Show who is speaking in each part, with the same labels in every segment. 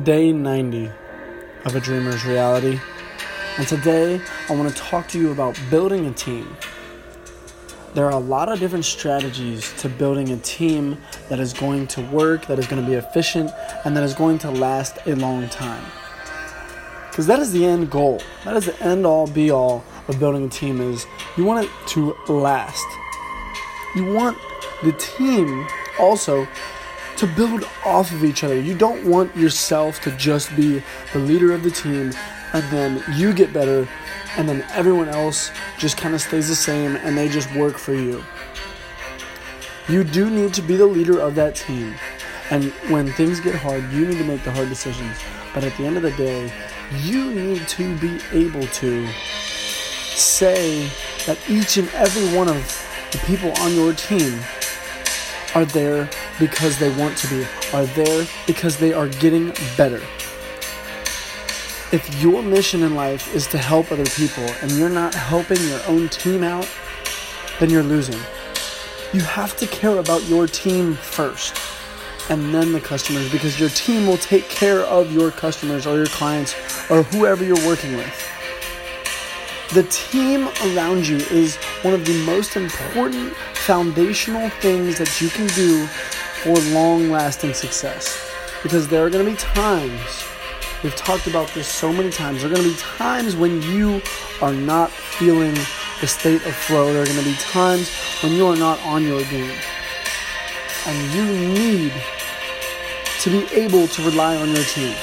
Speaker 1: day 90 of a dreamer's reality. And today I want to talk to you about building a team. There are a lot of different strategies to building a team that is going to work, that is going to be efficient, and that is going to last a long time. Because that is the end goal. That is the end all be all of building a team is you want it to last. You want the team also to build off of each other. You don't want yourself to just be the leader of the team and then you get better and then everyone else just kind of stays the same and they just work for you. You do need to be the leader of that team. And when things get hard, you need to make the hard decisions. But at the end of the day, you need to be able to say that each and every one of the people on your team are there because they want to be, are there because they are getting better. If your mission in life is to help other people and you're not helping your own team out, then you're losing. You have to care about your team first and then the customers because your team will take care of your customers or your clients or whoever you're working with. The team around you is one of the most important foundational things that you can do for long lasting success. Because there are going to be times, we've talked about this so many times, there are going to be times when you are not feeling the state of flow. There are going to be times when you are not on your game. And you need to be able to rely on your team.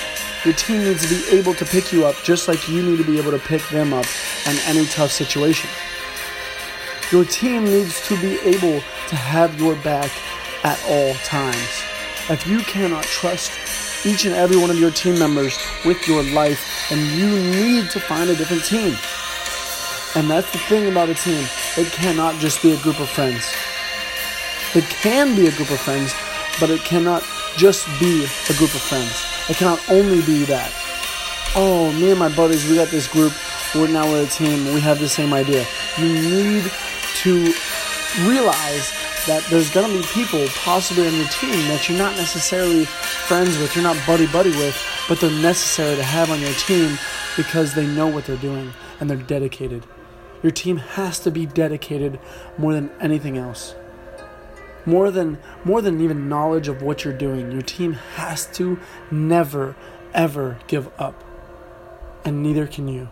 Speaker 1: Your team needs to be able to pick you up just like you need to be able to pick them up in any tough situation. Your team needs to be able to have your back at all times. If you cannot trust each and every one of your team members with your life, then you need to find a different team. And that's the thing about a team. It cannot just be a group of friends. It can be a group of friends, but it cannot just be a group of friends. It cannot only be that. Oh, me and my buddies, we got this group. We're now a team. We have the same idea. You need to realize that there's gonna be people possibly on your team that you're not necessarily friends with, you're not buddy buddy with, but they're necessary to have on your team because they know what they're doing and they're dedicated. Your team has to be dedicated more than anything else. More than more than even knowledge of what you're doing your team has to never ever give up. And neither can you